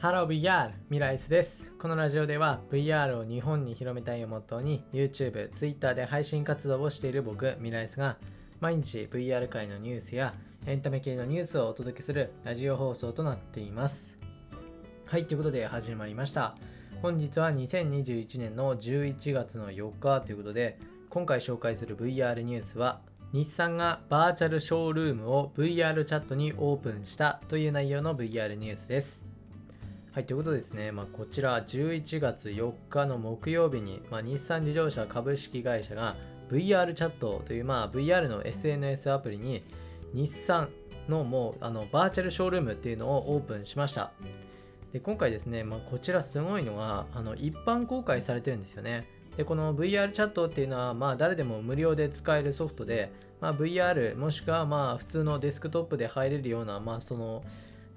ハロー VR! ミライスです。このラジオでは VR を日本に広めたいをモットーに YouTube、Twitter で配信活動をしている僕、ミライスが毎日 VR 界のニュースやエンタメ系のニュースをお届けするラジオ放送となっています。はい、ということで始まりました。本日は2021年の11月の4日ということで今回紹介する VR ニュースは日産がバーチャルショールームを VR チャットにオープンしたという内容の VR ニュースです。はい、ということですね、まあ、こちら11月4日の木曜日に、まあ、日産自動車株式会社が VR チャットという、まあ、VR の SNS アプリに日産のもうあのバーチャルショールームっていうのをオープンしました。で今回ですね、まあ、こちらすごいのがあの一般公開されてるんですよね。でこの VR チャットっていうのは、まあ、誰でも無料で使えるソフトで、まあ、VR もしくはまあ普通のデスクトップで入れるような、まあ、その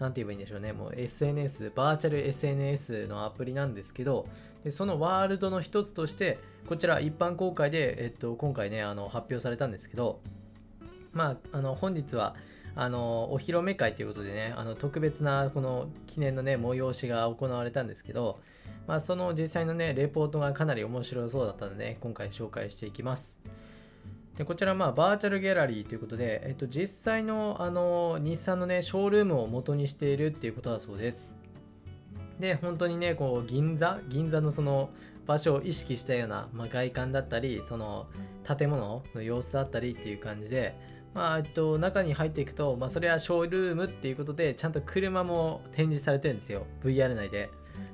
何て言えばいいんでしょうね、もう SNS、バーチャル SNS のアプリなんですけど、でそのワールドの一つとして、こちら一般公開で、えっと、今回ね、あの発表されたんですけど、まあ、あの本日はあのお披露目会ということでね、あの特別なこの記念のね、催しが行われたんですけど、まあ、その実際のね、レポートがかなり面白そうだったので、ね、今回紹介していきます。でこちらまあバーチャルギャラリーということで、えっと、実際のあの日産のねショールームを元にしているっていうことだそうですで本当にねこう銀座？銀座のその場所を意識したような、まあ、外観だったりその建物の様子だったりっていう感じでまあ、えっと、中に入っていくと、まあ、それはショールームっていうことで、ちゃんと車も展示されてるんですよ。VR 内で。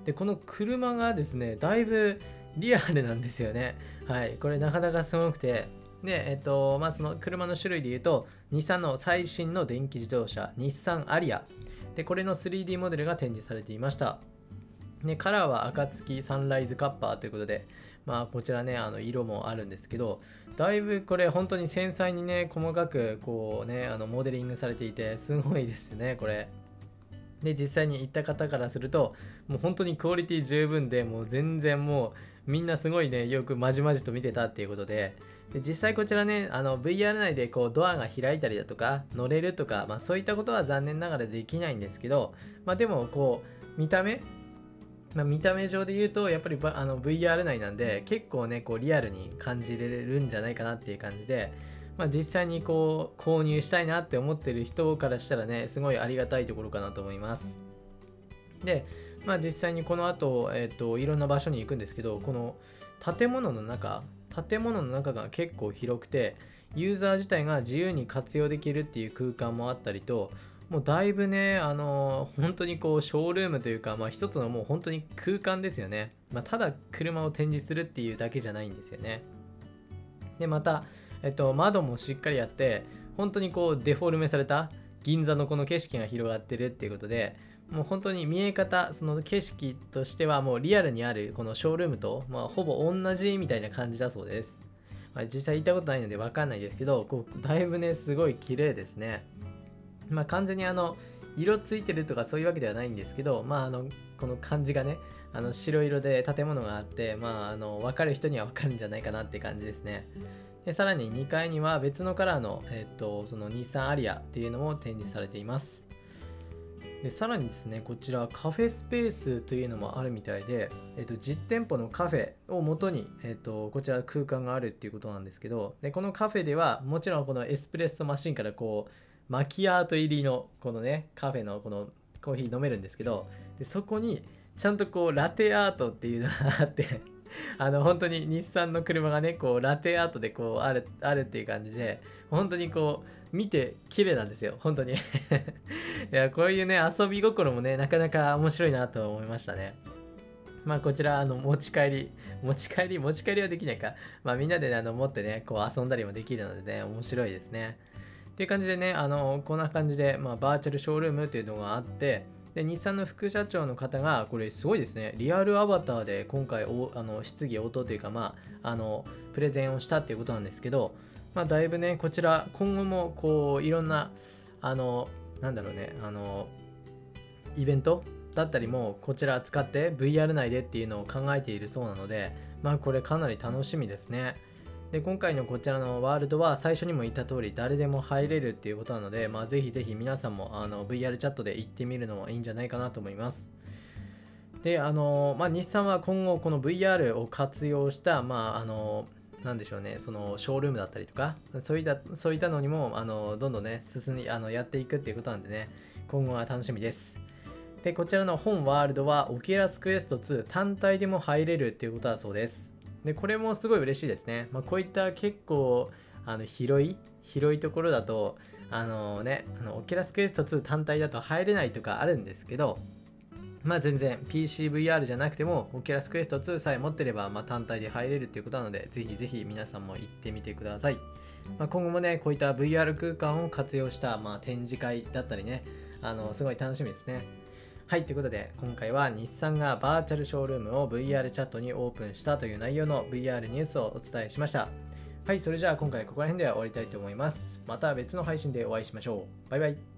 で、この車がですね、だいぶリアルなんですよね。はい。これなかなかすごくて、で、えっと、まあ、その車の種類で言うと、日産の最新の電気自動車、日産アリア。で、これの 3D モデルが展示されていました。で、カラーは暁サンライズカッパーということで、まあ、こちらね、あの色もあるんですけど、だいぶこれ本当に繊細にね、細かくこうね、あのモデリングされていて、すごいですね、これ。で、実際に行った方からすると、もう本当にクオリティ十分で、もう全然もうみんなすごいね、よくまじまじと見てたっていうことで、で実際こちらね、あの VR 内でこうドアが開いたりだとか、乗れるとか、まあそういったことは残念ながらできないんですけど、まあでもこう、見た目まあ、見た目上で言うと、やっぱりあの VR 内なんで、結構ね、こうリアルに感じれるんじゃないかなっていう感じで、まあ、実際にこう購入したいなって思ってる人からしたらね、すごいありがたいところかなと思います。で、まあ、実際にこの後、えっ、ー、と、いろんな場所に行くんですけど、この建物の中、建物の中が結構広くて、ユーザー自体が自由に活用できるっていう空間もあったりと、もうだいぶね、あのー、本当にこう、ショールームというか、まあ一つのもう本当に空間ですよね。まあただ車を展示するっていうだけじゃないんですよね。で、また、えっと、窓もしっかりあって、本当にこうデフォルメされた銀座のこの景色が広がってるっていうことで、もう本当に見え方、その景色としてはもうリアルにあるこのショールームと、まあ、ほぼ同じみたいな感じだそうです。まあ、実際行ったことないのでわかんないですけど、こうだいぶね、すごい綺麗ですね。まあ完全にあの、色ついてるとかそういうわけではないんですけど、まああの、この感じがね、あの白色で建物があって、まああの、分かる人には分かるんじゃないかなって感じですね。でさらに2階には別のカラーの、えっと、その日産アリアっていうのも展示されています。でさらにですね、こちらカフェスペースというのもあるみたいで、えっと、実店舗のカフェを元に、えっと、こちら空間があるっていうことなんですけど、でこのカフェではもちろんこのエスプレッソマシンからこう、マキアート入りのこのね、カフェのこのコーヒー飲めるんですけど、でそこにちゃんとこうラテアートっていうのがあって あの本当に日産の車がねこうラテアートでこうあるあるっていう感じで本当にこう見て綺麗なんですよ。本当に。いやこういうね遊び心もねなかなか面白いなと思いましたね。まあこちらあの持ち帰り持ち帰り持ち帰りはできないか。まあみんなで、ね、あの持ってねこう遊んだりもできるのでね面白いですね。っていう感じでねあのこんな感じで、まあ、バーチャルショールームっていうのがあってで日産の副社長の方がこれすごいですねリアルアバターで今回おあの質疑応答というかまああのプレゼンをしたっていうことなんですけどまあだいぶねこちら今後もこういろんなあのなんだろうねあのイベントだったりもこちら使って VR 内でっていうのを考えているそうなのでまあこれかなり楽しみですね。で今回のこちらのワールドは最初にも言った通り誰でも入れるっていうことなので、まあ、ぜひぜひ皆さんもあの VR チャットで行ってみるのはいいんじゃないかなと思います。であのまあ、日産は今後この VR を活用した、まあ、あのなんでしょうね、そのショールームだったりとか、そういったそういったのにもあのどんどんね、進んであのやっていくっていうことなんでね、今後は楽しみです。で、こちらの本ワールドは、 Oculus Quest 2単体でも入れるっていうことだそうです。で、これもすごい嬉しいですね。まあ、こういった結構あの広い、広いところだと、あのね、あの Oculus Quest 2単体だと入れないとかあるんですけど、まあ全然 PCVR じゃなくても Oculus Quest 2さえ持ってればま単体で入れるっていうことなのでぜひぜひ皆さんも行ってみてください、まあ、今後もねこういった VR 空間を活用したまあ展示会だったりねあのすごい楽しみですねはいということで今回は日産がバーチャルショールームを VR チャットにオープンしたという内容の VR ニュースをお伝えしました。はいそれじゃあ今回ここら辺では終わりたいと思います。また別の配信でお会いしましょう。バイバイ。